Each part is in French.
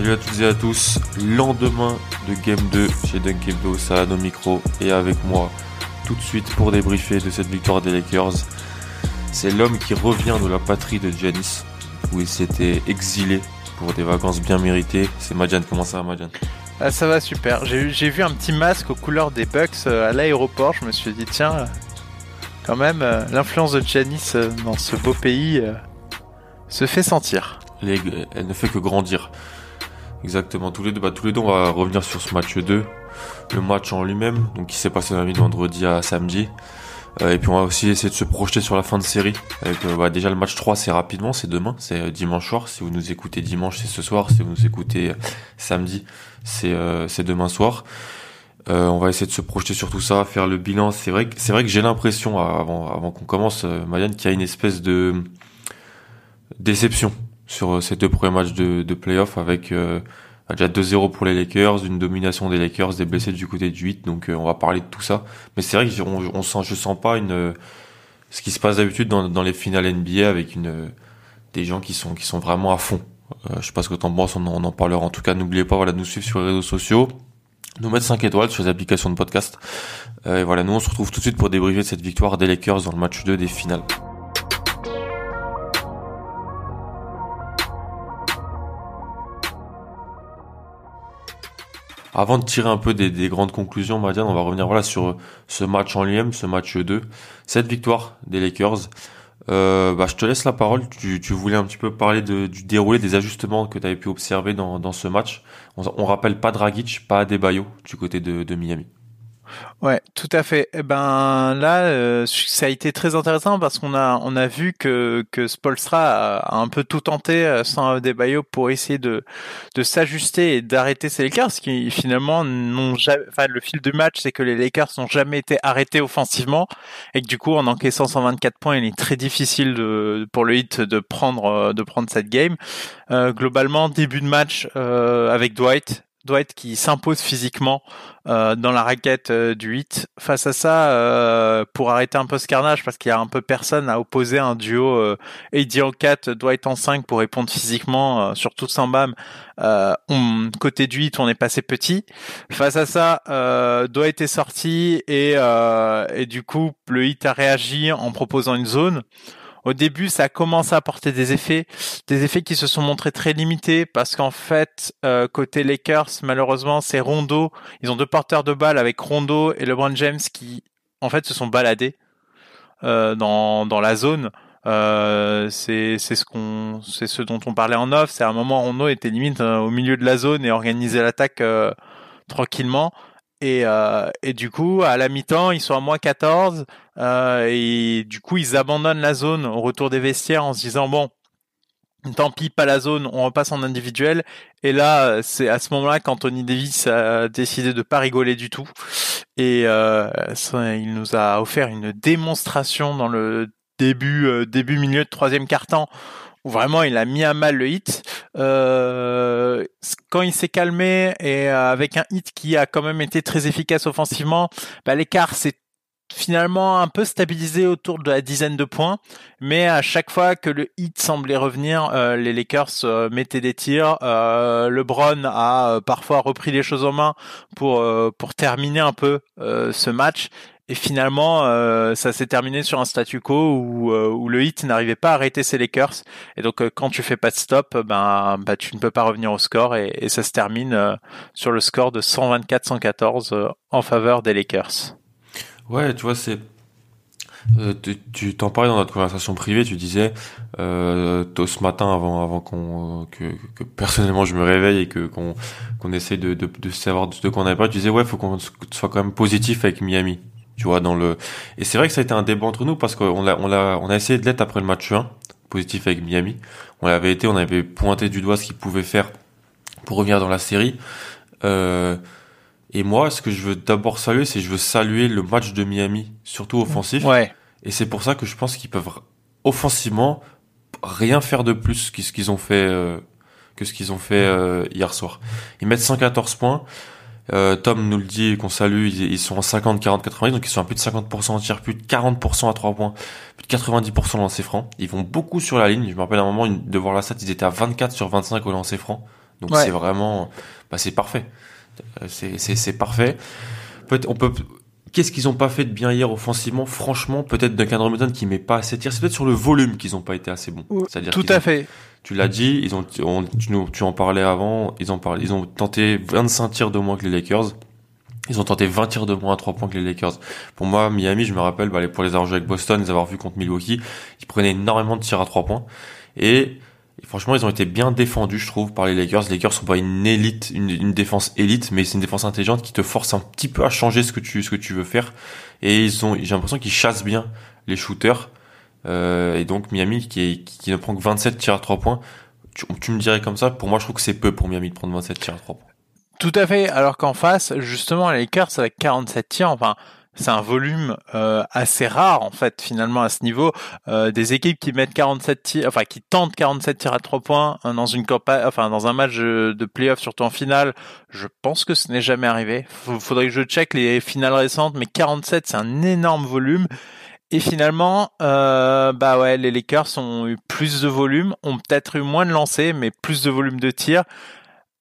Salut à toutes et à tous, lendemain de Game 2 chez Dunkebdo, ça a nos micros et avec moi tout de suite pour débriefer de cette victoire des Lakers. C'est l'homme qui revient de la patrie de Giannis, où il s'était exilé pour des vacances bien méritées. C'est Madiane, comment ça va Madiane? Ah, Ça va super, j'ai vu un petit masque aux couleurs des Bucks euh, à l'aéroport, je me suis dit tiens, euh, quand même, euh, l'influence de Giannis dans ce beau pays se fait sentir. Elle ne fait que grandir. Exactement, tous les deux, bah, tous les deux, on va revenir sur ce match 2, le match en lui-même, donc qui s'est passé la nuit de vendredi à samedi. Euh, et puis on va aussi essayer de se projeter sur la fin de série. Avec, euh, bah, déjà le match 3 c'est rapidement, c'est demain, c'est euh, dimanche soir. Si vous nous écoutez dimanche c'est ce soir, si vous nous écoutez samedi c'est c'est demain soir. on va essayer de se projeter sur tout ça, faire le bilan. C'est vrai que c'est vrai que j'ai l'impression avant avant qu'on commence, Marianne, qu'il y a une espèce de déception sur euh, ces deux premiers matchs de, de playoff avec euh, déjà 2-0 pour les Lakers, une domination des Lakers, des blessés du côté du 8, donc euh, on va parler de tout ça. Mais c'est vrai que on, on sent, je sens pas une ce qui se passe d'habitude dans, dans les finales NBA avec une des gens qui sont qui sont vraiment à fond. Euh, je sais pas ce que t'en penses, on, on, en parlera. En tout cas, n'oubliez pas voilà nous suivre sur les réseaux sociaux, nous mettre 5 étoiles sur les applications de podcast. et voilà, nous on se retrouve tout de suite pour débriefer cette victoire des Lakers dans le match 2 des finales. Avant de tirer un peu des, grandes conclusions, Madiane, on va revenir voilà sur ce match en lui-même, ce match 2, cette victoire des Lakers. Euh, bah, je te laisse la parole. Tu, voulais un petit peu parler du déroulé des ajustements que tu avais pu observer dans, ce match. On, on rappelle pas Dragic, pas Adebayo du côté de Miami. Ouais, tout à fait. Eh ben là, euh, ça a été très intéressant parce qu'on a on a vu que que Spolstra a, un peu tout tenté euh, sans Adebayo pour essayer de de s'ajuster et d'arrêter ces Lakers qui finalement n'ont jamais. Enfin, le fil du match, c'est que les Lakers n'ont jamais été arrêtés offensivement et que du coup, en encaissant 124 points, il est très difficile de pour le hit de prendre euh, de prendre cette game. Euh, globalement, début de match avec Dwight Dwight qui s'impose physiquement euh, dans la raquette euh, du 8. Face à ça, euh, pour arrêter un peu ce carnage, parce qu'il y a un peu personne à opposer un duo euh, AD en 4, Dwight en 5 pour répondre physiquement, surtout sans BAM. On, côté du 8, on est passé petit. Face à ça, Dwight est sorti et, et du coup, le hit a réagi en proposant une zone. Au début, ça a commencé à apporter des effets, des effets qui se sont montrés très limités parce qu'en fait, euh, côté Lakers, malheureusement, c'est Rondo. Ils ont deux porteurs de balles avec Rondo et LeBron James qui, en fait, se sont baladés euh, dans dans la zone. Euh, c'est c'est ce qu'on c'est ce dont on parlait en off. C'est à un moment Rondo était limite euh, au milieu de la zone et organisait l'attaque euh, tranquillement. Et, euh, et du coup, à la mi-temps, ils sont à moins 14. Euh, et du coup, ils abandonnent la zone au retour des vestiaires en se disant, bon, tant pis, pas la zone, on repasse en individuel. Et là, c'est à ce moment-là qu'Anthony Davis a décidé de pas rigoler du tout. Et euh, il nous a offert une démonstration dans le début, euh, début milieu de troisième quart-temps vraiment il a mis à mal le hit. Euh, quand il s'est calmé et euh, avec un hit qui a quand même été très efficace offensivement, bah, l'écart s'est finalement un peu stabilisé autour de la dizaine de points, mais à chaque fois que le hit semblait revenir, euh, les Lakers mettaient des tirs. LeBron a parfois repris les choses en main pour pour terminer un peu ce match et finalement, euh, ça s'est terminé sur un statu quo où, euh, où le hit n'arrivait pas à arrêter ses Lakers. Et donc, euh, quand tu fais pas de stop, ben, ben, tu ne peux pas revenir au score. Et, ça se termine sur le score de 124-114 en faveur des Lakers. Ouais, tu vois, c'est tu t'en parlais dans notre conversation privée, tu disais euh, ce matin avant avant qu'on que, personnellement je me réveille et que qu'on qu'on essaie de, savoir de quoi on avait pas, tu disais ouais faut qu'on soit quand même positif avec Miami, tu vois dans le et c'est vrai que ça a été un débat entre nous parce qu'on l'a on l'a on a essayé de l'être après le match 1 positif avec Miami, on l'avait été, on avait pointé du doigt ce qu'ils pouvaient faire pour revenir dans la série. Euh, et moi, ce que je veux d'abord saluer, c'est je veux saluer le match de Miami, surtout offensif. Ouais. Et c'est pour ça que je pense qu'ils peuvent offensivement rien faire de plus que ce qu'ils ont fait euh, que ce qu'ils ont fait euh, hier soir. Ils mettent 114 points. Euh, Tom nous le dit qu'on salue, ils, sont en 50, 40, 90, donc ils sont à plus de 50% en tir, plus de 40% à 3 points, plus de 90% au lancer franc. Ils vont beaucoup sur la ligne. Je me rappelle un moment de voir la stat, ils étaient à 24 sur 25 au lancer franc. Donc c'est vraiment, bah c'est parfait. C'est c'est parfait. Peut on peut Qu'est-ce qu'ils ont pas fait de bien hier offensivement? Franchement, peut-être Duncan Robinson qui met pas assez de tirs. C'est peut-être sur le volume qu'ils ont pas été assez bons. C'est-à-dire tout à fait. Tu l'as dit, ils ont, tu, tu, en parlais avant, ils ont parlé, ils ont tenté 25 tirs de moins que les Lakers. Ils ont tenté 20 tirs de moins à 3 points que les Lakers. Pour moi, Miami, je me rappelle, bah, pour les avoir joués avec Boston, les avoir vus contre Milwaukee, ils prenaient énormément de tirs à 3 points. Et franchement, ils ont été bien défendus, je trouve, par les Lakers. Les Lakers sont pas une élite, une, défense élite, mais c'est une défense intelligente qui te force un petit peu à changer ce que tu, ce que tu veux faire. Et ils ont, j'ai l'impression qu'ils chassent bien les shooters. Euh, et donc Miami qui, qui ne prend que 27 tirs à 3 points. Tu, tu me dirais comme ça, pour moi, je trouve que c'est peu pour Miami de prendre 27 tirs à 3 points. Tout à fait. Alors qu'en face, justement, les Lakers avec 47 tirs, enfin, c'est un volume euh, assez rare en fait finalement à ce niveau. Euh, des équipes qui mettent 47 tirs enfin qui tentent 47 tirs à 3 points hein, dans une campagne enfin dans un match de playoff surtout en finale je pense que ce n'est jamais arrivé. Faudrait que je check les finales récentes mais 47 c'est un énorme volume. Et finalement, euh, bah ouais, les Lakers ont eu plus de volume, ont peut-être eu moins de lancers, mais plus de volume de tirs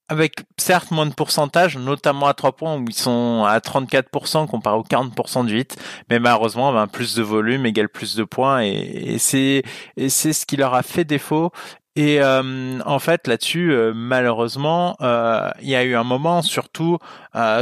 avec certes moins de pourcentage, notamment à 3 points où ils sont à 34% comparé aux 40% du 8, mais malheureusement ben, plus de volume égale plus de points et, c'est et c'est ce qui leur a fait défaut. Et euh, en fait là-dessus, euh, malheureusement, euh, il y a eu un moment, surtout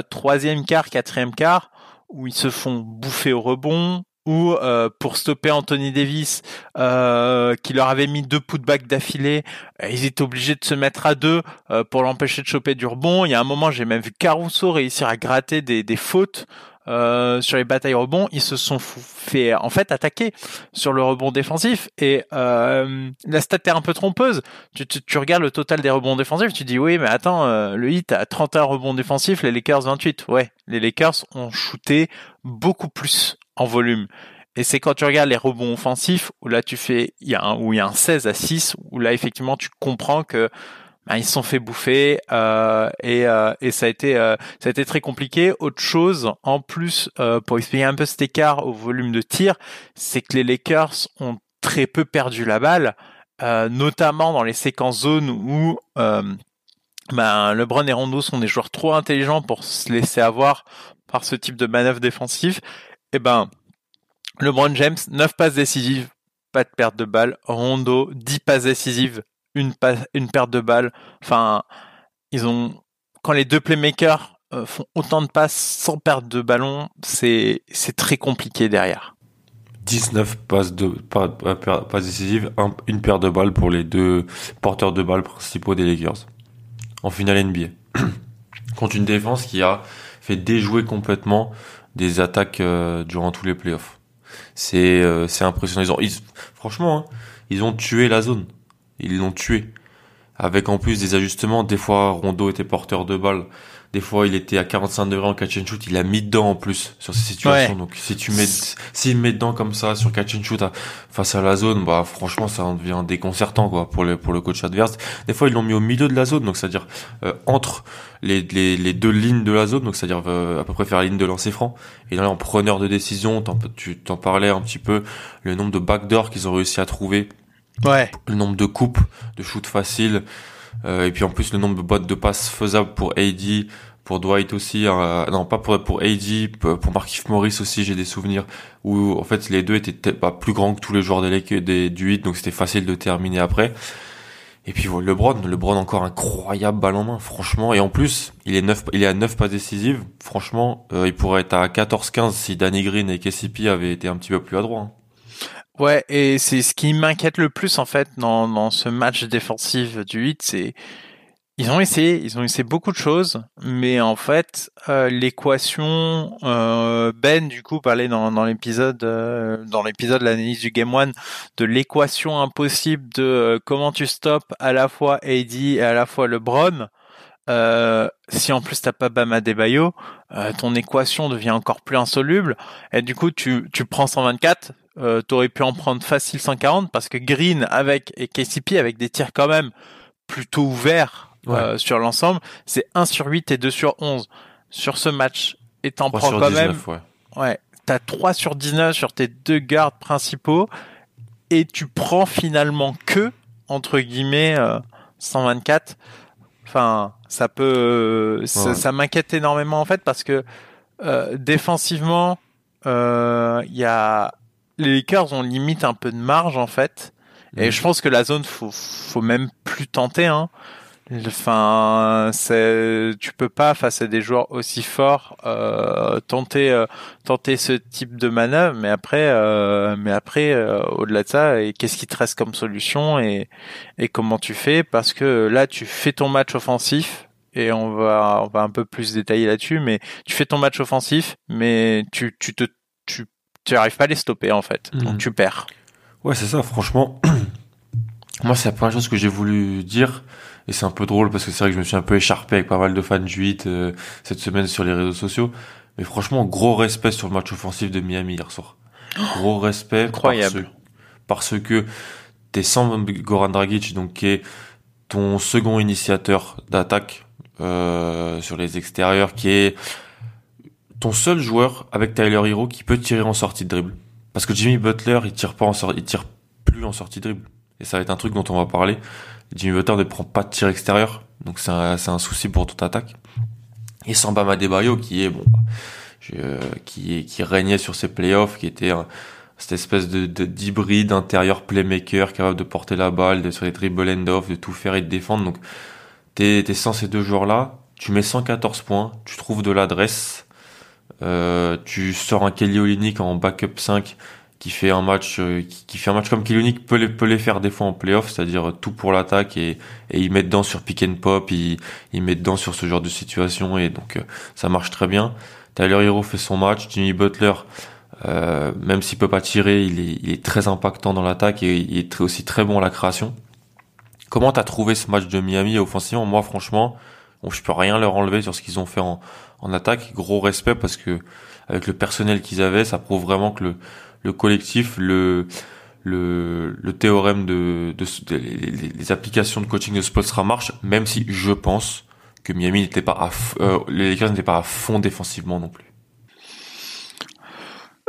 troisième quart, quatrième quart, où ils se font bouffer au rebond, ou euh, pour stopper Anthony Davis, euh, qui leur avait mis deux putbacks d'affilée, euh, ils étaient obligés de se mettre à deux pour l'empêcher de choper du rebond. Il y a un moment, j'ai même vu Caruso réussir à gratter des, des fautes sur les batailles rebond. Ils se sont fait en fait attaquer sur le rebond défensif et la stat est un peu trompeuse. Tu, tu, tu, regardes le total des rebonds défensifs, tu dis oui, mais attends, le hit a 31 rebonds défensifs, les Lakers 28. Ouais, les Lakers ont shooté beaucoup plus en volume. Et c'est quand tu regardes les rebonds offensifs où là tu fais, il y a un, où il y a un 16 à 6 où là effectivement tu comprends que bah, ils se sont fait bouffer euh, et, euh, et ça a été euh, ça a été très compliqué. Autre chose en plus euh, pour expliquer un peu cet écart au volume de tir, c'est que les Lakers ont très peu perdu la balle, euh, notamment dans les séquences zones où ben, LeBron et Rondo sont des joueurs trop intelligents pour se laisser avoir par ce type de manœuvre défensive eh ben, LeBron James, 9 passes décisives, pas de perte de balle. Rondo, 10 passes décisives, une, perte de balle. Enfin, quand les deux playmakers euh, font autant de passes sans perte de ballon, c'est, très compliqué derrière. 19 passes de décisives, une paire de balles pour les deux porteurs de balles principaux des Lakers en finale NBA. Contre une défense qui a fait déjouer complètement des attaques euh, durant tous les playoffs. C'est euh, impressionnant. Ils franchement, hein, ils ont tué la zone. Ils l'ont tué. Avec en plus des ajustements. Des fois, Rondo était porteur de balle. Des fois, il était à 45 degrés en catch and shoot. Il a mis dedans en plus sur ces situations. Donc, si tu mets, s'il met dedans comme ça sur catch and shoot face à la zone, bah franchement, ça devient déconcertant quoi pour le pour le coach adverse. Des fois, ils l'ont mis au milieu de la zone, donc c'est-à-dire euh, entre les, les, les deux lignes de la zone, donc c'est-à-dire euh, à peu près faire la ligne de lancer franc. Et là, en preneur de décision, tu t'en parlais un petit peu, le nombre de backdoors qu'ils ont réussi à trouver. Ouais. Le nombre de coupes, de shoots faciles. Euh, et puis en plus le nombre de boîtes de passes faisables pour AD, pour Dwight aussi, euh, non pas pour pour AD, pour Markif Morris aussi, j'ai des souvenirs où en fait les deux étaient pas plus grands que tous les joueurs des, des du 8, donc c'était facile de terminer après. Et puis LeBron, LeBron encore incroyable balle en main, franchement. Et en plus, il est neuf, il est à 9 passes décisives. Franchement, euh, il pourrait être à 14-15 si Danny Green et KCP avaient été un petit peu plus adroits. Hein. Ouais, et c'est ce qui m'inquiète le plus en fait dans, dans ce match défensif du 8, c'est ils ont essayé, ils ont essayé beaucoup de choses, mais en fait, euh, l'équation euh, Ben du coup parlait dans, dans l'épisode euh, dans l'épisode l'analyse du Game One de l'équation impossible de euh, comment tu stops à la fois AD et à la fois LeBron. Euh, si en plus t'as pas Bama Debayo, ton équation devient encore plus insoluble et du coup tu tu prends 124, euh, t'aurais pu en prendre facile 140 parce que Green avec et KCP avec des tirs quand même plutôt ouverts euh, sur l'ensemble, c'est 1 sur 8 et 2 sur 11 sur ce match. Et t'en prends quand 19, même. Ouais. ouais t'as 3 sur 19 sur tes deux gardes principaux et tu prends finalement que, entre guillemets, 124. Euh, enfin, ça peut. Ça, ça m'inquiète énormément en fait parce que euh, défensivement, il y a. Les Lakers ont limite un peu de marge en fait. Et mm. je pense que la zone, faut, faut même plus tenter. Hein. Enfin, c'est, tu peux pas face à des joueurs aussi forts euh, tenter euh, tenter ce type de manœuvre, mais après, euh, mais après, euh, au-delà de ça, et qu'est-ce qui te reste comme solution et et comment tu fais? Parce que là, tu fais ton match offensif et on va on va un peu plus détailler là-dessus, mais tu fais ton match offensif, mais tu tu te tu tu arrives pas à les stopper en fait, donc mhm. tu perds. Ouais, c'est ça. Franchement, moi, c'est la première chose que j'ai voulu dire. Et c'est un peu drôle parce que c'est vrai que je me suis un peu écharpé avec pas mal de fans du 8 euh, cette semaine sur les réseaux sociaux. Mais franchement, gros respect sur le match offensif de Miami hier soir. Gros respect. Incroyable. Parce, parce que t'es sans Goran Dragic, donc qui est ton second initiateur d'attaque euh, sur les extérieurs, qui est ton seul joueur avec Tyler Hero qui peut tirer en sortie de dribble. Parce que Jimmy Butler, il tire pas il tire plus en sortie de dribble. Et ça va être un truc dont on va parler. Jimmy Butler ne prend pas de tir extérieur, donc c'est un, un, souci pour toute attaque. Et Samba Debayo qui est bon, euh, qui qui régnait sur ses playoffs, qui était cette espèce de d'hybride intérieur playmaker capable de porter la balle, de sur les dribble end off, de tout faire et de défendre. Donc t'es es sans ces deux joueurs là, tu mets 114 points, tu trouves de l'adresse, tu sors un Kelly Olynyk en backup 5 qui fait un match euh, qui, fait un match comme Kilonic peut les, peut les faire des fois en playoff, c'est-à-dire tout pour l'attaque et, et il met dedans sur pick and pop, il, met dedans sur ce genre de situation et donc euh, ça marche très bien. Tyler Hero fait son match, Jimmy Butler, euh, même s'il peut pas tirer, il est, il est très impactant dans l'attaque et il est aussi très bon à la création. Comment t'as trouvé ce match de Miami offensivement? Moi, franchement, bon, je peux rien leur enlever sur ce qu'ils ont fait en, en attaque. Gros respect parce que avec le personnel qu'ils avaient, ça prouve vraiment que le le collectif, le, le, le théorème de, de, les, applications de coaching de Spolstra marchent, même si je pense que Miami n'était pas à, euh, les Lakers n'étaient pas à fond défensivement non plus.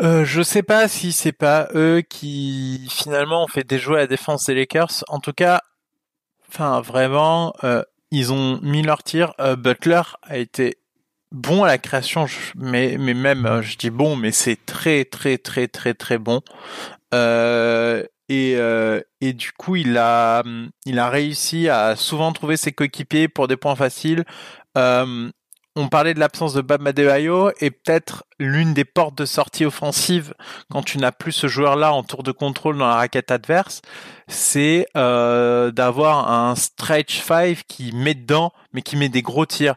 Euh, je sais pas si c'est pas eux qui finalement ont fait déjouer la défense des Lakers. En tout cas, enfin vraiment, euh, ils ont mis leur tir. Euh, Butler a été bon à la création, mais, mais même, euh, je dis bon, mais c'est très, très, très, très, très bon. Euh, et, euh, et du coup, il a, il a réussi à souvent trouver ses coéquipiers pour des points faciles. Euh, on parlait de l'absence de Bam Adebayo et peut-être l'une des portes de sortie offensive quand tu n'as plus ce joueur-là en tour de contrôle dans la raquette adverse, c'est d'avoir un stretch five qui met dedans mais qui met des gros tirs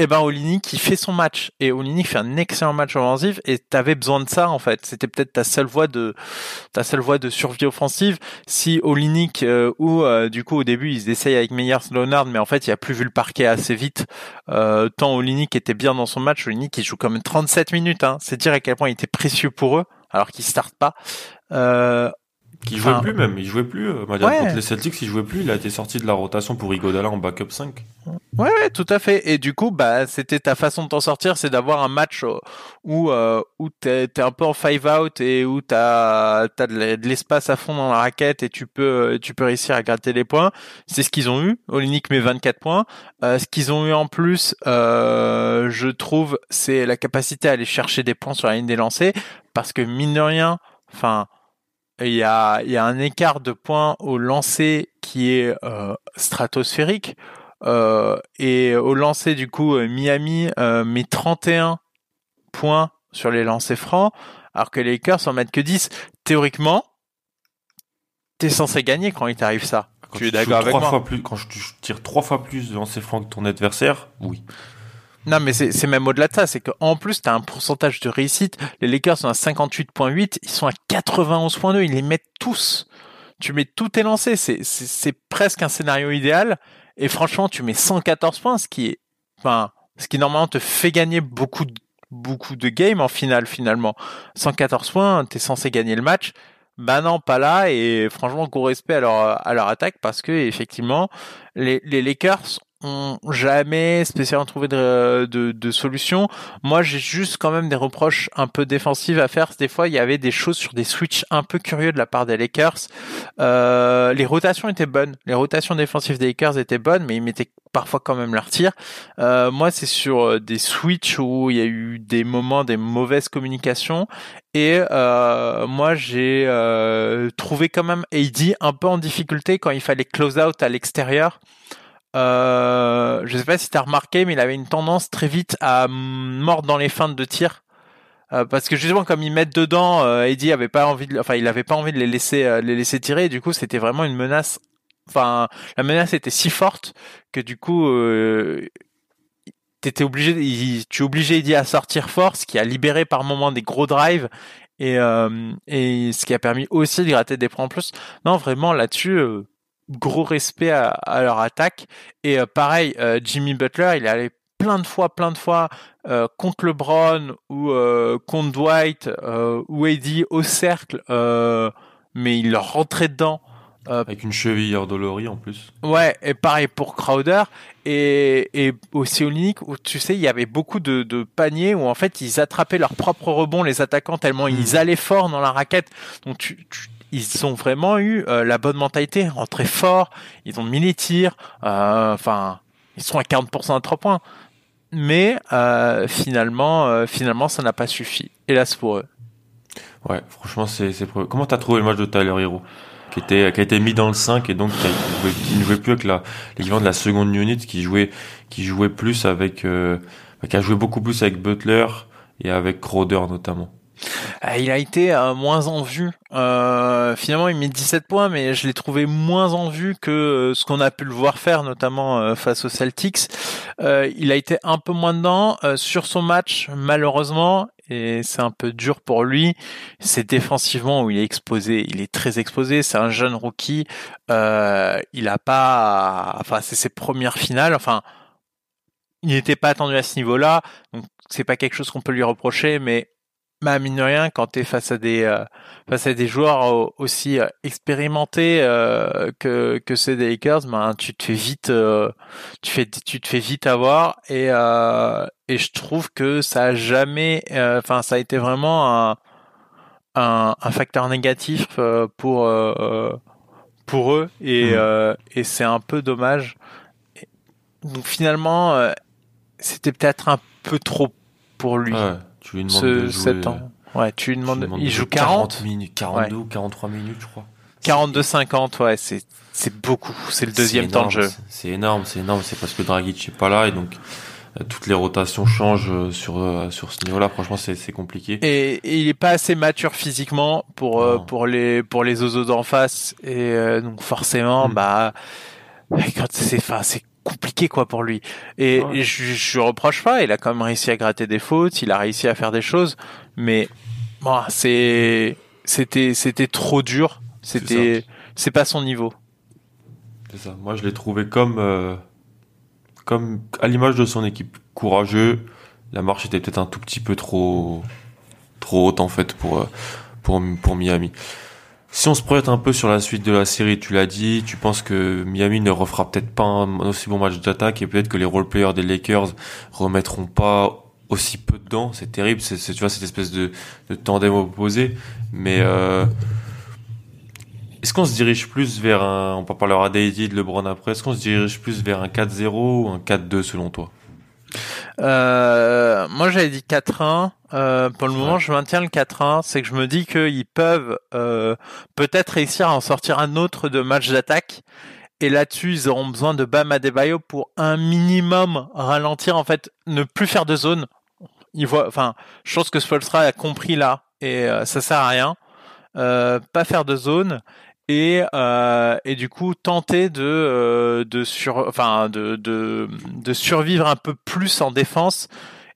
et eh ben Olinik qui fait son match et Olinik fait un excellent match offensif et t'avais besoin de ça en fait c'était peut-être ta seule voie de ta seule voie de survie offensive si Olinik euh, ou euh, du coup au début ils essayent avec Meyers Leonard mais en fait il a plus vu le parquet assez vite euh, tant Olinik était bien dans son match Olinik il joue quand même 37 minutes hein. c'est dire à quel point il était précieux pour eux alors qu'il starte pas euh, qui jouait plus même, il jouait plus. Euh, contre les Celtics, il jouait plus. Il a été sorti de la rotation pour Igodala en backup 5. Ouais, ouais, tout à fait. Et du coup, bah, c'était ta façon de t'en sortir, c'est d'avoir un match euh, où euh, où t'es es un peu en five out et où t'as as de l'espace à fond dans la raquette et tu peux tu peux réussir à gratter les points. C'est ce qu'ils ont eu. Olinik met 24 points. Euh, ce qu'ils ont eu en plus, euh, je trouve, c'est la capacité à aller chercher des points sur la ligne des lancers parce que mine de rien, enfin il y a, il y a un écart de points au lancer qui est euh, stratosphérique. Euh, et au lancer, du coup, euh, Miami euh, met 31 points sur les lancers francs, alors que les Lakers en mettent que 10. Théoriquement, t'es censé gagner quand il t'arrive ça. Quand tu es d'accord avec moi fois plus, Quand je tire trois fois plus de lancers francs que ton adversaire, oui. Non, mais c'est même au-delà de ça. C'est qu'en plus, tu as un pourcentage de réussite. Les Lakers sont à 58.8. Ils sont à 91.2. Ils les mettent tous. Tu mets tous tes lancers. C'est presque un scénario idéal. Et franchement, tu mets 114 points, ce qui est, enfin, ce qui normalement te fait gagner beaucoup de, beaucoup de games en finale, finalement. 114 points, t'es censé gagner le match. Bah non, pas là. Et franchement, gros respect à leur, à leur attaque parce que effectivement, les, les Lakers ont jamais spécialement trouvé de, de, de solution. Moi, j'ai juste quand même des reproches un peu défensifs à faire. Des fois, il y avait des choses sur des switches un peu curieux de la part des Lakers. Euh, les rotations étaient bonnes. Les rotations défensives des Lakers étaient bonnes, mais ils mettaient parfois quand même leur tir. Euh, moi, c'est sur euh, des switches où il y a eu des moments, des mauvaises communications. Et euh, moi, j'ai euh, trouvé quand même AD un peu en difficulté quand il fallait close out à l'extérieur. Euh, je sais pas si tu as remarqué, mais il avait une tendance très vite à mordre dans les feintes de tir. Euh, parce que justement, comme ils mettent dedans, euh, Eddie avait pas envie de, enfin, il avait pas envie de les laisser, euh, les laisser tirer. Du coup, c'était vraiment une menace. Enfin, la menace était si forte que du coup, euh, t'étais obligé, tu obligé Eddie à sortir fort, ce qui a libéré par moments des gros drives et, et ce qui a permis aussi de gratter des points en plus. Non, vraiment là-dessus, gros respect à, leur attaque. Et euh, pareil, euh, Jimmy Butler, il est allé plein de fois, plein de fois euh, contre LeBron ou contre Dwight ou Eddie au cercle, mais il leur rentrait dedans. Avec une cheville endolorie en plus. Ouais, et pareil pour Crowder et, et aussi Olinik où tu sais il y avait beaucoup de, de, paniers où en fait ils attrapaient leur propre rebond les attaquants tellement ils allaient fort dans la raquette. Donc tu, tu ils ont vraiment eu euh, la bonne mentalité, rentré fort, ils ont mis les tirs, euh, enfin, ils sont à 40% à 3 points. Mais euh, finalement, finalement, ça n'a pas suffi. Hélas pour eux. Ouais, franchement, c'est. Comment t'as trouvé le match de Tyler Hero? Qui était qui a été mis dans le 5 et donc qui, ne jouait plus avec la l'équivalent de la seconde unit qui jouait qui jouait plus avec qui a joué beaucoup plus avec Butler et avec Crowder notamment. Euh, il a été euh, moins en vue. Euh, finalement, il met 17 points, mais je l'ai trouvé moins en vue que ce qu'on a pu le voir faire, notamment face aux Celtics. il a été un peu moins dedans sur son match, malheureusement, et c'est un peu dur pour lui. C'est défensivement où il est exposé. Il est très exposé. C'est un jeune rookie. il a pas, enfin, c'est ses premières finales. Enfin, il n'était pas attendu à ce niveau-là, donc c'est pas quelque chose qu'on peut lui reprocher, mais bah mine de rien, quand tu es face à des euh, face à des joueurs aussi euh, expérimentés euh, que que ceux des Lakers, ben tu te fais vite tu fais tu te fais vite avoir et et je trouve que ça a jamais enfin ça a été vraiment un un, un facteur négatif pour pour eux et mmh. et c'est un peu dommage. Donc finalement c'était peut-être un peu trop pour lui. Tu lui demandes de jouer... 7 ans. Ouais, tu lui demandes, il joue 40, minutes, 42 ou 43 minutes, je crois. 42-50, ouais, c'est c'est beaucoup. C'est le deuxième temps de jeu. C'est énorme, c'est énorme. C'est parce que Dragic n'est pas là et donc euh, toutes les rotations changent euh, sur euh, sur ce niveau-là. Franchement, c'est c'est compliqué. Et, il est pas assez mature physiquement pour pour les pour les osos d'en face et donc forcément, hmm. bah quand c'est enfin c'est compliqué quoi pour lui. Et, je, je reproche pas, il a quand même réussi à gratter des fautes, il a réussi à faire des choses, mais bon, c'est c'était c'était trop dur, c'était c'est pas son niveau. C'est ça. Moi, je l'ai trouvé comme euh, comme à l'image de son équipe, courageux. La marche était peut-être un tout petit peu trop trop haute en fait pour euh, pour pour Miami. Si on se projette un peu sur la suite de la série, tu l'as dit, tu penses que Miami ne refera peut-être pas un aussi bon match d'attaque et peut-être que les role-players des Lakers remettront pas aussi peu dedans. C'est terrible, c'est tu vois cette espèce de, de tandem opposé. Mais euh, est-ce qu'on se dirige plus vers un, on parlera d'Eddie, de LeBron après, est-ce qu'on se dirige plus vers un 4-0 ou un 4-2 selon toi? Euh, moi j'avais dit 4-1. Euh, pour le moment, je maintiens le 4-1. C'est que je me dis qu'ils peuvent euh, peut-être réussir à en sortir un autre de match d'attaque. Et là-dessus, ils auront besoin de Bam Adebayo pour un minimum ralentir, en fait, ne plus faire de zone. Il voit, enfin, je pense que Spolstra a compris là, et euh, ça sert à rien. Euh, pas faire de zone et euh, et du coup tenter de euh, de sur enfin de, de de survivre un peu plus en défense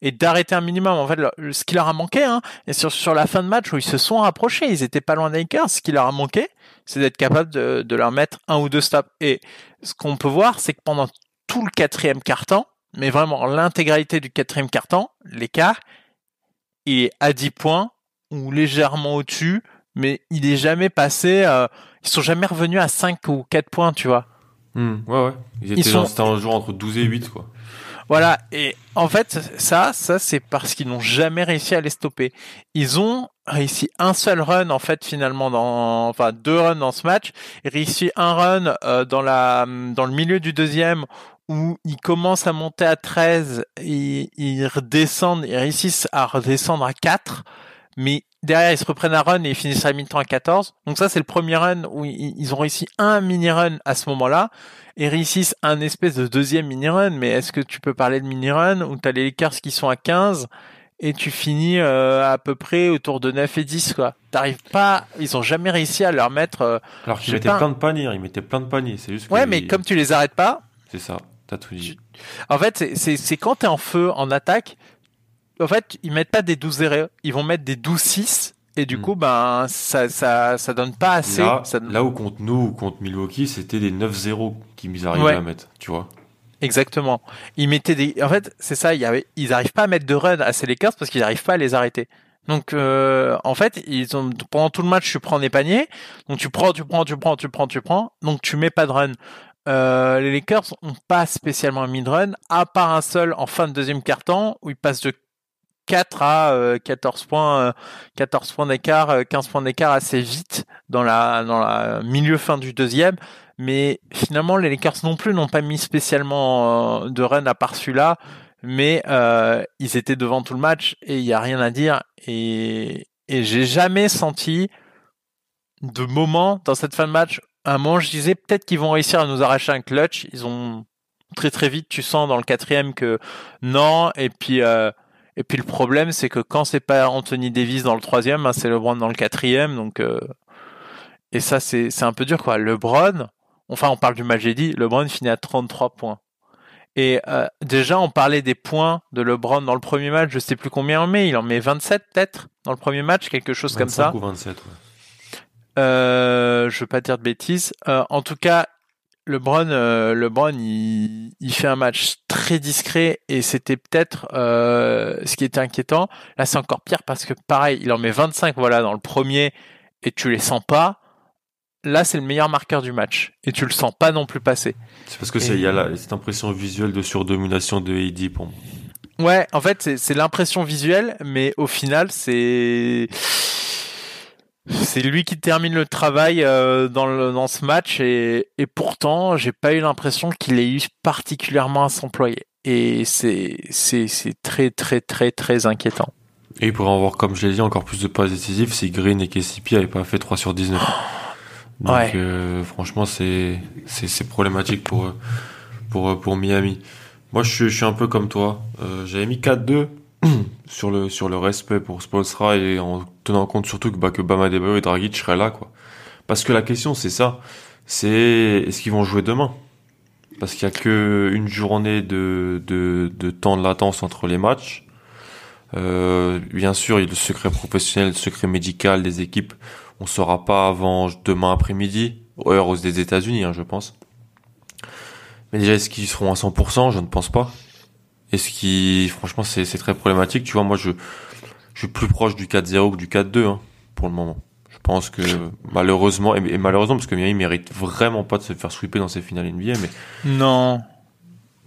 et d'arrêter un minimum. En fait, ce qui leur a manqué, hein, et sur, sur la fin de match où ils se sont rapprochés, ils étaient pas loin des Lakers, ce qui leur a manqué, c'est d'être capable de, de leur mettre un ou deux stops. Et ce qu'on peut voir, c'est que pendant tout le quatrième quart-temps, mais vraiment l'intégralité du quatrième quart-temps, l'écart est à 10 points ou légèrement au-dessus, mais il est jamais passé, euh, ils sont jamais revenus à 5 ou 4 points, tu vois. Hmm, ouais, ouais. Ils étaient sont- dans- c'était un jour entre 12 et 8, quoi. Voilà, et en fait, ça, ça c'est parce qu'ils n'ont jamais réussi à les stopper. Ils ont réussi un seul run en fait finalement dans, enfin deux runs dans ce match. Réussi un run euh, dans la, dans le milieu du deuxième où ils commencent à monter à 13, et ils redescendent, ils réussissent à redescendre à 4, mais derrière ils se reprennent à run et ils finissent à mi-temps à 14. Donc ça c'est le premier run où ils ont réussi un mini-run à ce moment-là et réussissent un espèce de deuxième mini-run, mais est-ce que tu peux parler de mini-run où t'as les Lakers qui sont à 15 et tu finis euh, à peu près autour de 9 et 10 quoi? T'arrives pas, ils ont jamais réussi à leur mettre euh, Alors qu'ils mettaient pas. plein de paniers, ils mettaient plein de paniers. C'est juste que Ouais, mais ils- comme tu les arrêtes pas, C'est ça, t'as tout dit. en fait, c'est quand t'es en feu en attaque, en fait, ils mettent pas des 12-0, ils vont mettre des 12-6 et du Hmm. coup ben ça ça ça donne pas assez Là, ça- là où contre nous ou contre Milwaukee, c'était des 9-0 qu'ils arrivaient Ouais. à mettre, tu vois. Exactement. Ils mettaient des. En fait, c'est ça. Il y avait. Ils arrivent pas à mettre de run à ces Lakers parce qu'ils arrivent pas à les arrêter. Donc, euh, en fait, ils ont pendant tout le match, tu prends des paniers. Donc, tu prends, tu prends, tu prends, tu prends, tu prends. Donc, tu mets pas de run. Euh, les Lakers ont pas spécialement mis de run, à part un seul en fin de deuxième quart-temps où ils passent de 4 à euh, 14 points, euh, 14 points d'écart, euh, 15 points d'écart assez vite dans la dans la milieu fin du deuxième. Mais finalement, les Lakers non plus n'ont pas mis spécialement euh, de run à part celui-là. Mais euh, ils étaient devant tout le match et il y a rien à dire. Et, et j'ai jamais senti de moment dans cette fin de match. Un moment, je disais peut-être qu'ils vont réussir à nous arracher un clutch. Ils ont très très vite, tu sens dans le quatrième que non. Et puis euh, et puis le problème, c'est que quand c'est pas Anthony Davis dans le troisième, hein, c'est LeBron dans le quatrième. Donc euh, et ça c'est c'est un peu dur quoi. LeBron, enfin on parle du match j'ai dit, LeBron finit à 33 points. Et euh, déjà on parlait des points de LeBron dans le premier match, je sais plus combien en met, il en met 27 peut-être dans le premier match, quelque chose comme 25 ça. ou 27, ouais. Euh, je veux pas dire de bêtises. Euh, en tout cas, LeBron, euh, LeBron, il, il fait un match très discret et c'était peut-être euh, ce qui était inquiétant. Là, c'est encore pire parce que pareil, il en met 25, voilà, dans le premier et tu les sens pas. Là, c'est le meilleur marqueur du match et tu le sens pas non plus passer. C'est parce que c'est il y a cette impression visuelle de surdomination de pour moi. Ouais, en fait, c'est l'impression visuelle, mais au final, c'est c'est lui qui termine le travail euh, dans le, dans ce match et, et pourtant, j'ai pas eu l'impression qu'il ait eu particulièrement à s'employer. Et c'est très très très très inquiétant. Et il pourrait en avoir, comme je l'ai dit, encore plus de passes décisives si Green et KCP n'avaient pas fait 3 sur 19. Donc Ouais. euh, franchement, c'est problématique pour pour pour Miami. Moi, je suis je suis un peu comme toi. Euh, J'avais mis 4-2 sur le sur le respect pour Spolstra et en tenant compte surtout que bah, que Bama Adebayo et Dragic seraient là quoi. Parce que la question c'est ça, c'est est-ce qu'ils vont jouer demain? Parce qu'il y a que une journée de de temps de latence entre les matchs. Euh, bien sûr, il y a le secret professionnel, le secret médical des équipes. On saura pas avant demain après-midi, heure aux des États-Unis, hein, je pense. Mais déjà, est-ce qu'ils seront à 100% Je ne pense pas. Est-ce qu'ils, franchement, c'est très problématique. Tu vois, moi, je, je suis plus proche du 4-0 que du 4-2 hein, pour le moment. Je pense que malheureusement, et, et malheureusement parce que Miami mérite vraiment pas de se faire sweeper dans ces finales NBA, mais Non,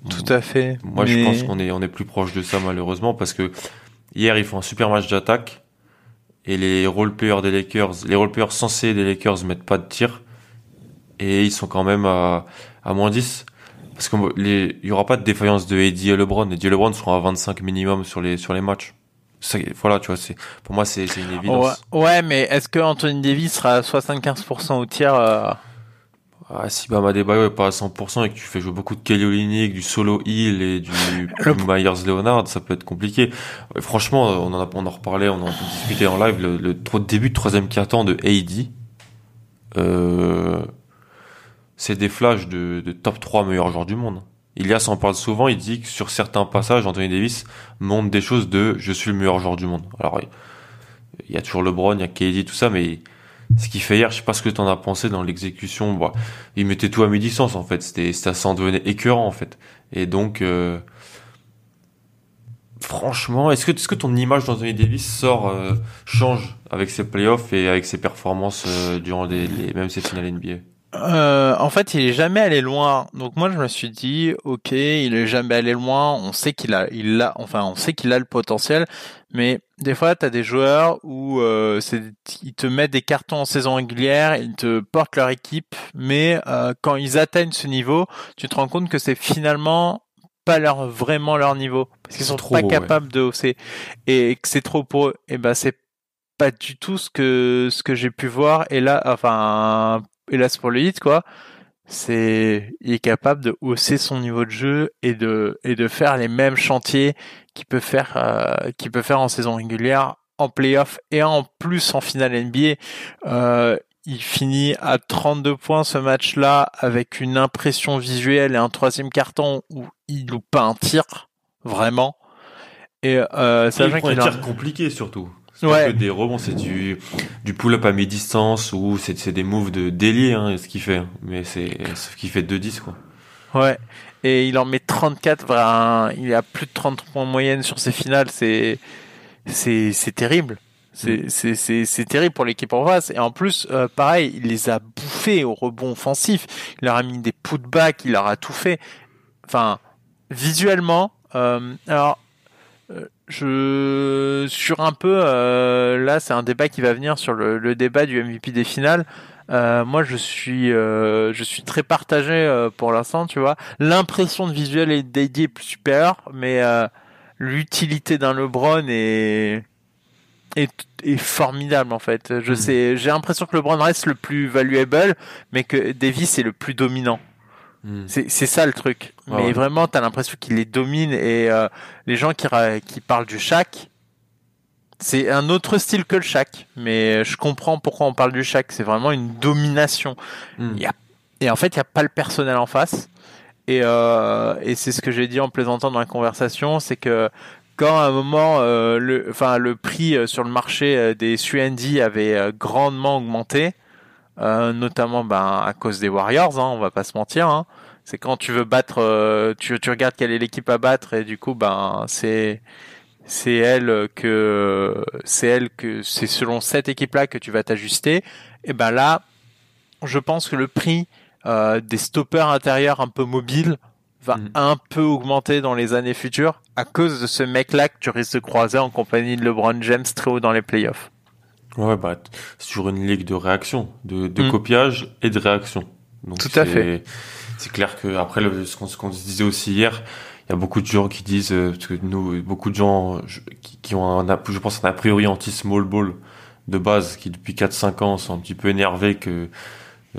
tout à fait. moi, je pense qu'on est, on est plus proche de ça, malheureusement, parce que hier, ils font un super match d'attaque et les role-players des Lakers, les role-players censés des Lakers mettent pas de tir et ils sont quand même à, à moins 10. Parce qu'il il y aura pas de défaillance de Eddie et LeBron. Eddie et LeBron seront à 25 minimum sur les, sur les matchs. Voilà, tu vois, c'est, pour moi, c'est, une évidence. ouais, mais est-ce que Anthony Davis sera à 75% au tir euh, Ah, si Bama Adebayo est pas à 100% et que tu fais jouer beaucoup de Kelly Olynyk, du solo Hill et du Myers Leonard, ça peut être compliqué. Franchement, on en a, on en reparlait, on en a discuté en live, le, début de troisième quart-temps de AD, euh, c'est des flashs de, de, top 3 meilleurs joueurs du monde. Ilias en parle souvent, il dit que sur certains passages, Anthony Davis montre des choses de je suis le meilleur joueur du monde. Alors, il y a toujours LeBron, il y a KD, tout ça, mais ce qu'il fait hier, je sais pas ce que tu en as pensé dans l'exécution. Bah, il mettait tout à mi-distance en fait. C'était, ça s'en devenait écœurant en fait. Et donc, euh, franchement, est-ce que, est-ce que ton image d'Anthony Davis sort, euh, change avec ses playoffs et avec ses performances euh, durant les, les, même ses finales NBA euh, en fait, il est jamais allé loin. Donc moi, je me suis dit, ok, il est jamais allé loin. On sait qu'il a, il a, enfin, on sait qu'il a le potentiel. Mais des fois, tu as des joueurs où euh, ils te mettent des cartons en saison régulière, ils te portent leur équipe, mais euh, quand ils atteignent ce niveau, tu te rends compte que c'est finalement pas leur vraiment leur niveau parce qu'ils sont pas capables de hausser et que c'est trop pour eux. Et ben c'est pas du tout ce que ce que j'ai pu voir. Et là, enfin hélas pour le hit, quoi, c'est il est capable de hausser son niveau de jeu et de et de faire les mêmes chantiers qu'il peut faire euh, qu'il peut faire en saison régulière, en playoff et en plus en finale NBA. Euh, il finit à 32 points ce match-là avec une impression visuelle et un troisième carton où il loupe pas un tir vraiment. Et euh, c'est un tir compliqué surtout. C'est ouais. que des rebonds, c'est du, du pull-up à mi-distance ou c'est, des moves de délier, hein, ce qu'il fait. Mais c'est ce qui fait 2-10, quoi. Ouais. Et il en met 34, voilà, il a plus de 30 points de moyenne sur ses finales, c'est, c'est, c'est terrible. C'est, mm. c'est, c'est, c'est terrible pour l'équipe en face. Et en plus, euh, pareil, il les a bouffés au rebond offensif. Il leur a mis des putbacks, il leur a tout fait. Enfin, visuellement, euh, alors, je sur un peu euh, là c'est un débat qui va venir sur le, le débat du MVP des finales. Euh, moi je suis euh, je suis très partagé euh, pour l'instant tu vois. L'impression de visuel est dédiée est plus supérieure mais euh, l'utilité d'un LeBron est, est est formidable en fait. Je mmh. sais j'ai l'impression que LeBron reste le plus valuable mais que Davis est le plus dominant Hmm. C'est ça le truc. Ah Mais vraiment, t'as l'impression qu'il les domine et euh, les gens qui, qui parlent du Shaq, c'est un autre style que le Shaq. Mais je comprends pourquoi on parle du Shaq. C'est vraiment une domination. Hmm. Y a, et en fait, il n'y a pas le personnel en face. Et, euh, et c'est ce que j'ai dit en plaisantant dans la conversation, c'est que quand à un moment euh, le, enfin le prix sur le marché des Suendi avait grandement augmenté, euh, notamment ben, à cause des Warriors, hein, on va pas se mentir. Hein. C'est quand tu veux battre, euh, tu, tu regardes quelle est l'équipe à battre et du coup ben c'est c'est elle que c'est elle que c'est selon cette équipe là que tu vas t'ajuster. Et ben là, je pense que le prix euh, des stoppers intérieurs un peu mobiles va mm. un peu augmenter dans les années futures à cause de ce mec là que tu risques de croiser en compagnie de LeBron James très haut dans les playoffs. Ouais, bah, sur une ligue de réaction, de, de mm. copiage et de réaction. Donc Tout à fait. C'est clair que après le, ce qu'on se disait aussi hier, il y a beaucoup de gens qui disent euh, parce que nous, beaucoup de gens qui, qui, ont un, je pense un a priori anti small ball de base, qui depuis 4-5 ans sont un petit peu énervés que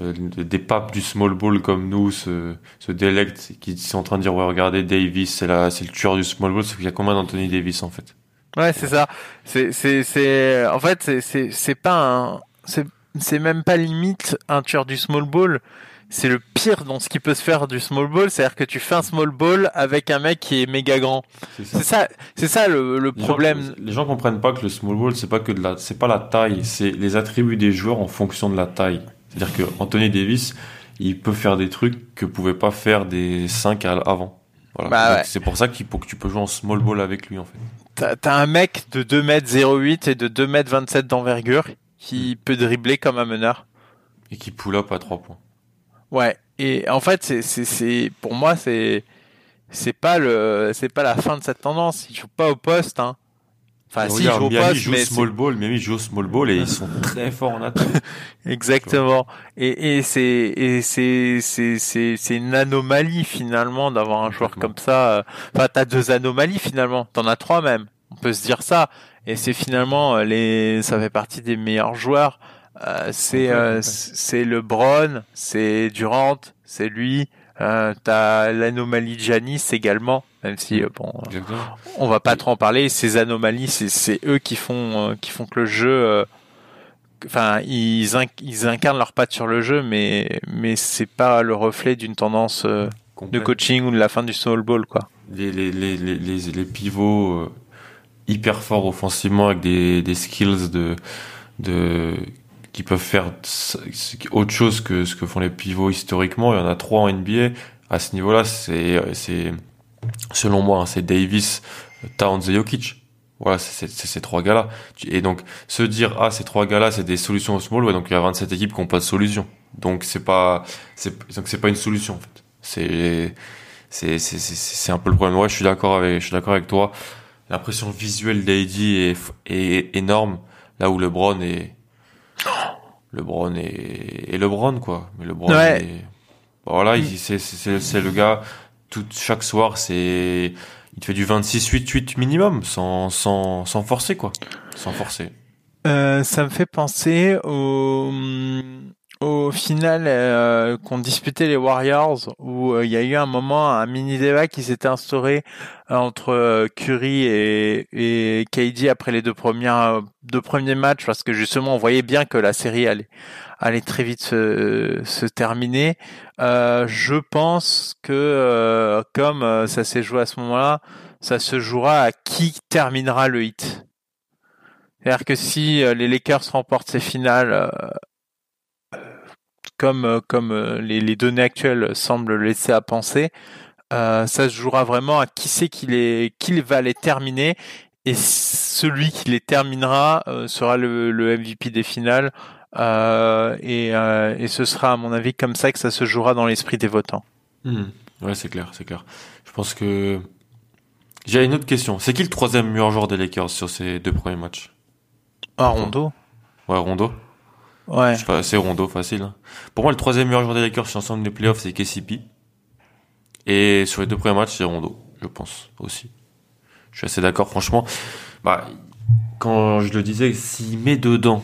euh, des papes du small ball comme nous se, se délectent, qui sont en train de dire ouais regardez Davis, c'est la, c'est le tueur du small ball, c'est qu'il y a combien d'Anthony Davis en fait? Ouais, c'est ça. C'est, c'est, c'est, en fait, c'est, c'est, c'est pas un, c'est, c'est même pas limite un tueur du small ball. C'est le pire dans ce qui peut se faire du small ball, c'est-à-dire que tu fais un small ball avec un mec qui est méga grand. C'est ça, c'est ça, le, le problème. les gens comprennent pas que le small ball, c'est pas que de la, c'est pas la taille, c'est les attributs des joueurs en fonction de la taille. C'est-à-dire que Anthony Davis, il peut faire des trucs que pouvaient pas faire des 5 avant. Voilà. Bah C'est pour ça qu'il faut que tu peux jouer en small ball avec lui en fait. T'as un mec de 2m08 et de 2m27 d'envergure qui mm. peut dribbler comme un meneur. Et qui pull up à 3 points. Ouais. Et en fait, c'est, c'est, pour moi, c'est, c'est pas le, c'est pas la fin de cette tendance. Il joue pas au poste, hein. Enfin, si, regarde, Miami poste, joue mais small ball, Miami joue small ball et ils sont très forts en attaque. Exactement. Et, et c'est, et c'est, c'est, c'est, c'est une anomalie finalement d'avoir un joueur comme ça. Enfin, t'as deux anomalies finalement. T'en as trois même. On peut se dire ça. Et c'est finalement euh, les, ça fait partie des meilleurs joueurs. Euh, c'est, euh, c'est LeBron, c'est Durant, c'est lui. Euh, t'as l'anomalie de Janis également, même si euh, bon, on va pas trop en parler. Ces anomalies, c'est eux qui font euh, qui font que le jeu enfin, ils, ils incarnent leur patte sur le jeu, mais mais c'est pas le reflet d'une tendance euh, de coaching ou de la fin du small ball, quoi. Les les les les, les, pivots euh, hyper forts offensivement avec des des skills de de qui peuvent faire autre chose que ce que font les pivots historiquement. Il y en a trois en NBA à ce niveau-là. C'est c'est selon moi, hein, c'est Davis, Towns et Jokic. Voilà, c'est ces trois gars-là. Et donc, se dire, ah, ces trois gars-là, c'est des solutions au small, ouais, donc il y a 27 équipes qui n'ont pas de solution. Donc, c'est pas, c'est, donc c'est pas une solution, en fait. C'est, c'est, c'est, c'est un peu le problème. Ouais, je suis d'accord avec, je suis d'accord avec toi. L'impression visuelle d'AD est, est énorme, là où LeBron est, LeBron est, est LeBron, quoi. Mais LeBron ouais. est, voilà, c'est, c'est, c'est le gars, tout, chaque soir, c'est, il te fait du 26-8-8 minimum, sans, sans, sans forcer, quoi. Sans forcer. Euh, ça me fait penser au, au final euh, qu'on disputait les Warriors, où euh, il y a eu un moment, un mini débat qui s'était instauré entre Curry et, et KD après les deux premières deux premiers matchs, parce que justement on voyait bien que la série allait allait très vite se, se terminer. Euh, je pense que euh, comme euh, ça s'est joué à ce moment-là, ça se jouera à qui terminera le hit. C'est-à-dire que si les Lakers remportent ces finales, comme comme les, les, données actuelles semblent laisser à penser, ça se jouera vraiment à qui c'est qui les qui va les terminer et celui qui les terminera sera le, le MVP des finales euh, et, euh, et, ce sera à mon avis comme ça que ça se jouera dans l'esprit des votants. Mmh. Ouais, c'est clair, c'est clair. Je pense que j'ai une autre question. C'est qui le troisième meilleur joueur des Lakers sur ces deux premiers matchs? Ah, Rondo. Ouais, Rondo. Ouais. C'est Rondo, facile. Hein. Pour moi, le troisième meilleur joueur des Lakers sur l'ensemble des playoffs, c'est KCP. Et sur les deux premiers matchs, c'est Rondo, je pense aussi. Je suis assez d'accord, franchement. Bah, quand je le disais, s'il met dedans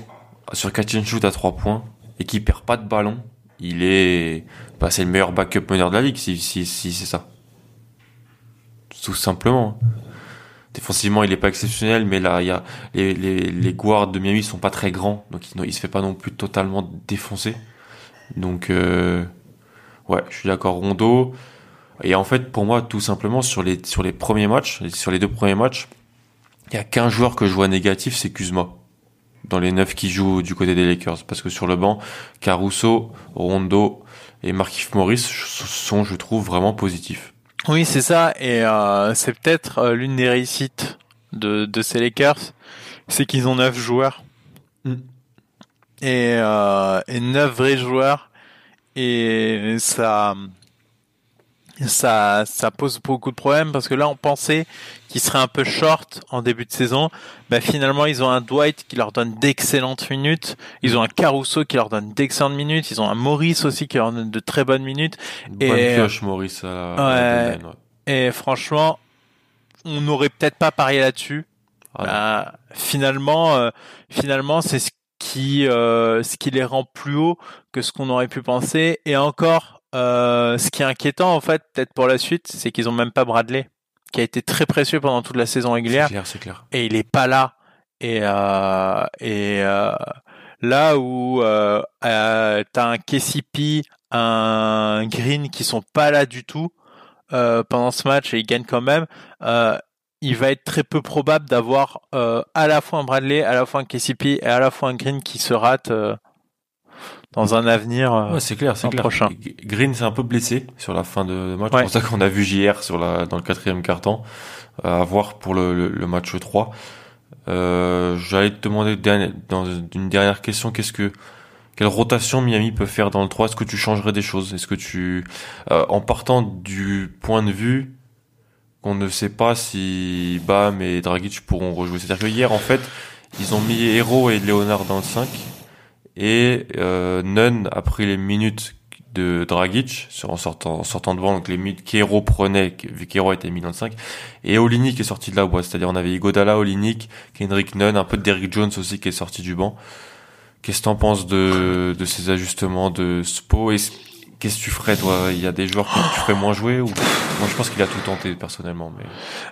sur catch and shoot à 3 points et qui perd pas de ballon, il est, bah, c'est le meilleur backup meneur de la ligue si, si, si c'est ça. Tout simplement. Défensivement, il est pas exceptionnel, mais là, il y a les, les, les guards de Miami sont pas très grands, donc il, il se fait pas non plus totalement défoncer. Donc, euh, ouais, je suis d'accord. Rondo. Et en fait, pour moi, tout simplement, sur les, sur les premiers matchs, sur les deux premiers matchs, il y a qu'un joueur que je vois négatif, c'est Kuzma dans les neuf qui jouent du côté des Lakers. Parce que sur le banc, Caruso, Rondo et Markif Morris sont, je trouve, vraiment positifs. Oui, c'est ça. Et euh, c'est peut-être euh, l'une des réussites de, de ces Lakers, c'est qu'ils ont neuf joueurs. Mm. Et, euh, et neuf vrais joueurs. Et ça ça, ça pose beaucoup de problèmes parce que là, on pensait qu'ils seraient un peu short en début de saison. Bah, finalement, ils ont un Dwight qui leur donne d'excellentes minutes. Ils ont un Caruso qui leur donne d'excellentes minutes. Ils ont un Maurice aussi qui leur donne de très bonnes minutes. Bonne et, pioche, Maurice. ouais, Et franchement, on n'aurait peut-être pas parié là-dessus. Ah bah, finalement, euh, finalement, c'est ce qui, euh, ce qui les rend plus haut que ce qu'on aurait pu penser. Et encore, euh, ce qui est inquiétant en fait, peut-être pour la suite, c'est qu'ils ont même pas Bradley, qui a été très précieux pendant toute la saison régulière. C'est clair, c'est clair. Et il est pas là. Et euh, et euh, là où euh, euh, t'as un KCP, un Green qui sont pas là du tout euh, pendant ce match et ils gagnent quand même. il va être très peu probable d'avoir à la fois un Bradley, à la fois un KCP et à la fois un Green qui se rate dans un avenir euh, ouais, c'est clair, c'est clair. prochain. Green s'est un peu blessé sur la fin de match. C'est pour ça qu'on a vu JR sur la, dans le quatrième carton. Euh, à voir pour le, le, match 3. Euh, J'allais te demander dans une dernière question, qu'est-ce que quelle rotation Miami peut faire dans le 3 Est-ce que tu changerais des choses? Est-ce que tu, euh, en partant du point de vue qu'on ne sait pas si Bam et Dragic pourront rejouer? C'est-à-dire que hier, en fait, ils ont mis Hero et Leonard dans le 5 et euh, Nunn a pris les minutes de Dragic sur, en sortant, en sortant devant, donc les minutes qu'Hero prenait, vu qu'Hero était mis dans le 5, et Olinik est sorti de la boîte, c'est-à-dire on avait Igodala, Olinik, Kendrick Nunn, un peu de Jones aussi qui est sorti du banc. Qu'est-ce que t'en penses de, de ces ajustements de Spo? Qu'est-ce que tu ferais toi? Il y a des joueurs que tu ferais moins jouer ou moi je pense qu'il a tout tenté personnellement. Mais.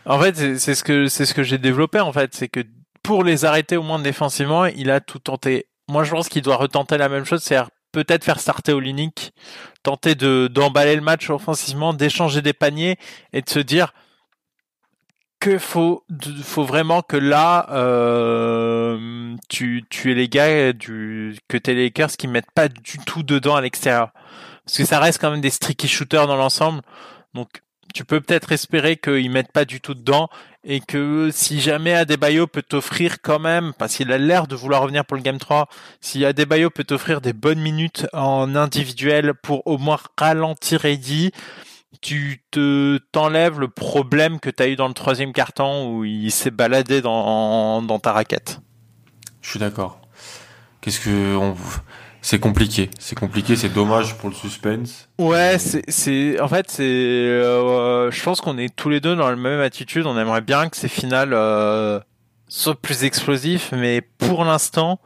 En fait c'est ce que c'est ce que j'ai développé en fait, c'est que pour les arrêter au moins défensivement, il a tout tenté moi, je pense qu'il doit retenter la même chose, c'est-à-dire peut-être faire starter Olinik, tenter de d'emballer le match offensivement, d'échanger des paniers et de se dire que faut vraiment que là euh, tu tu es les gars du que t'es les Lakers qui mettent pas du tout dedans à l'extérieur. Parce que ça reste quand même des streaky shooters dans l'ensemble. Donc tu peux peut-être espérer qu'ils mettent pas du tout dedans et que si jamais Adebayo peut t'offrir quand même, parce qu'il a l'air de vouloir revenir pour le Game 3, si Adebayo peut t'offrir des bonnes minutes en individuel pour au moins ralentir Eddie, tu te t'enlèves le problème que tu as eu dans le troisième carton où il s'est baladé dans, ta raquette. Je suis d'accord. Qu'est-ce que on c'est compliqué, c'est compliqué, c'est dommage pour le suspense. Ouais, c'est, c'est, en fait, c'est, euh, je pense qu'on est tous les deux dans la même attitude. On aimerait bien que ces finales euh, soient plus explosifs, mais pour l'instant,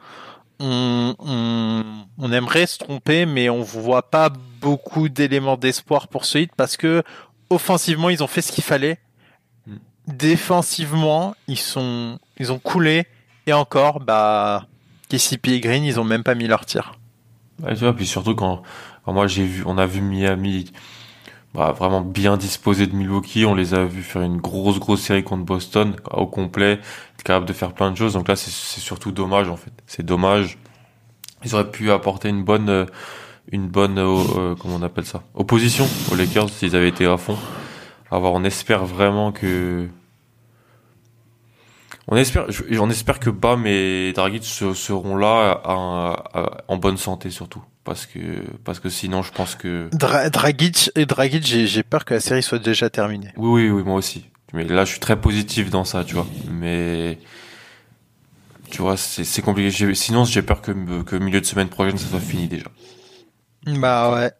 on, on, on, aimerait se tromper, mais on voit pas beaucoup d'éléments d'espoir pour ce hit parce que offensivement, ils ont fait ce qu'il fallait. Hmm. Défensivement, ils sont, ils ont coulé et encore, bah, KCP et Green, ils ont même pas mis leur tir. Ouais, tu vois, puis surtout quand, moi j'ai vu, on a vu Miami bah, vraiment bien disposé de Milwaukee, on les a vus faire une grosse grosse série contre Boston au complet, capable de faire plein de choses. Donc là, c'est surtout dommage en fait. C'est dommage. Ils auraient pu apporter une bonne, euh, une bonne, euh, euh, comment on appelle ça, opposition aux Lakers s'ils avaient été à fond. Alors on espère vraiment que on espère, on espère que Bam et Dragic seront là en bonne santé surtout, parce que parce que sinon je pense que Dragic et Dragic, j'ai peur que la série soit déjà terminée. Oui oui oui moi aussi. Mais là je suis très positif dans ça, tu vois. Mais tu vois c'est compliqué. Sinon j'ai peur que que milieu de semaine prochaine ça soit fini déjà. Bah ouais.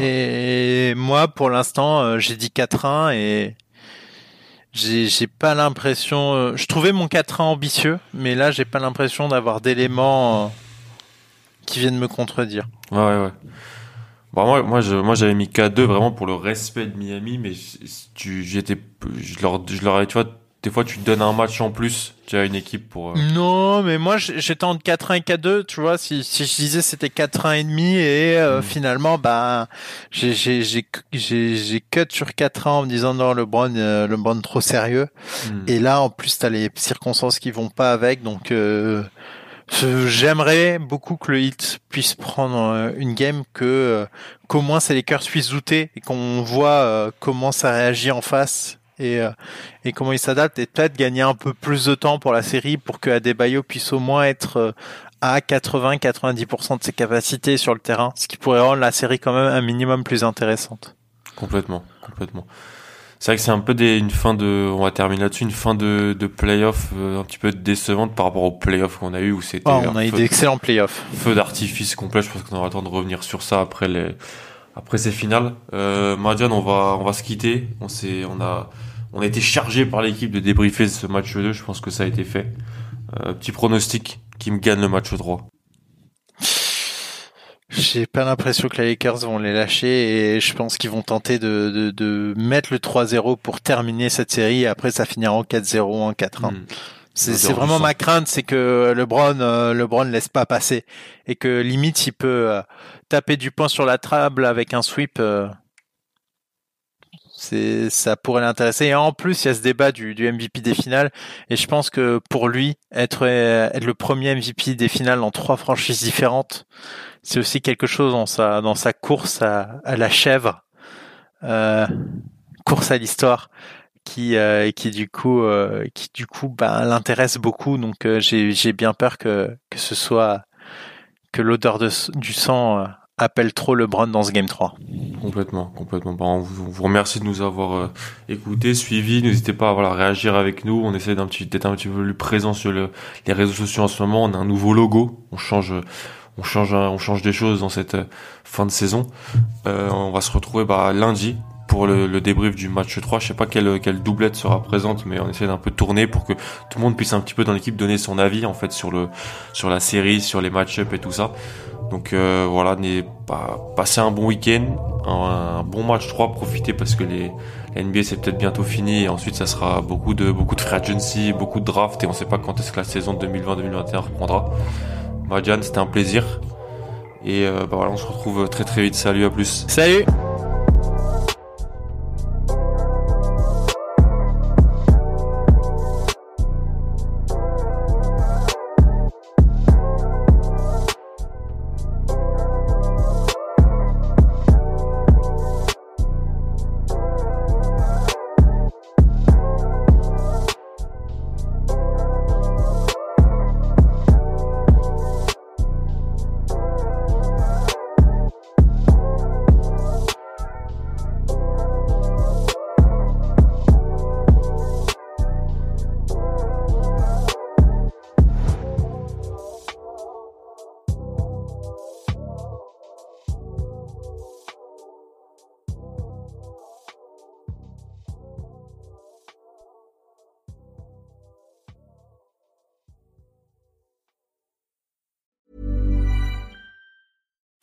Et moi pour l'instant euh, j'ai dit 4-1 et j'ai pas l'impression. Euh, je trouvais mon 4-1 ambitieux, mais là, j'ai pas l'impression d'avoir d'éléments euh, qui viennent me contredire. Ouais, ouais, ouais. Bon, moi, moi, j'avais mis K2 vraiment pour le respect de Miami, mais tu, j'étais, je leur, je leur, tu vois, des fois tu te donnes un match en plus, tu as une équipe pour. Euh, non, mais moi j'étais entre 4-1 et 4-2, tu vois, si, si je disais c'était 4-1 et demi et euh, hmm. finalement bah j'ai j'ai j'ai j'ai cut sur 4-1 en me disant non le Brown euh, le Brown trop sérieux. Hmm. Et là en plus t'as les circonstances qui vont pas avec donc J'aimerais beaucoup que le hit puisse prendre une game que qu'au moins c'est les cœurs puissent douter et qu'on voit comment ça réagit en face et, euh, et comment il s'adapte et peut-être gagner un peu plus de temps pour la série pour que Adebayo puisse au moins être euh, à 80-90% de ses capacités sur le terrain, ce qui pourrait rendre la série quand même un minimum plus intéressante. Complètement, complètement. C'est vrai que c'est un peu des, une fin de, on va terminer là-dessus, une fin de, de playoff euh, un petit peu décevante par rapport aux playoffs qu'on a eu où c'était. Oh, on a eu d'excellents playoffs. Feu d'artifice complet. Je pense qu'on aura le temps de revenir sur ça après les, après ces finales. Euh, on va, on va se quitter. On s'est, on a, on a été chargé par l'équipe de débriefer ce match 2. Je pense que ça a été fait. Euh, petit pronostic qui me gagne le match 3. J'ai pas l'impression que les Lakers vont les lâcher et je pense qu'ils vont tenter de, de, de mettre le 3-0 pour terminer cette série et après ça finira en 4-0 en 4-1. Hmm. C'est vraiment ma crainte, c'est que LeBron, euh, LeBron ne laisse pas passer et que limite il peut euh, taper du poing sur la table avec un sweep. Euh, c'est ça pourrait l'intéresser. Et en plus il y a ce débat du, du, MVP des finales. Et je pense que pour lui être être le premier MVP des finales dans trois franchises différentes c'est aussi quelque chose dans sa dans sa course à, à la chèvre euh, course à l'histoire qui euh, qui du coup euh, qui du coup bah, l'intéresse beaucoup. Donc euh, j'ai j'ai bien peur que que ce soit que l'odeur du sang euh, appelle trop LeBron dans ce Game 3. Complètement, complètement. Bon, on vous remercie de nous avoir euh, écoutés, suivis. N'hésitez pas à voilà, réagir avec nous. On essaie d'être un petit peu plus présent sur le, les réseaux sociaux en ce moment. On a un nouveau logo. On change, on change, on change des choses dans cette euh, fin de saison. Euh, on va se retrouver bah, lundi pour le, débrief du match 3. Je sais pas quelle, doublette sera présente, mais on essaie d'un peu tourner pour que tout le monde puisse un petit peu dans l'équipe donner son avis en fait sur le sur la série, sur les match-up et tout ça. Donc euh, voilà, pas, passez un bon week-end, un, bon match 3, profitez parce que les, NBA c'est peut-être bientôt fini et ensuite ça sera beaucoup de beaucoup de free agency, beaucoup de draft et on sait pas quand est-ce que la saison 2020-2021 reprendra. Madiane, c'était un plaisir. Et bah voilà, on se retrouve très très vite. Salut, à plus. Salut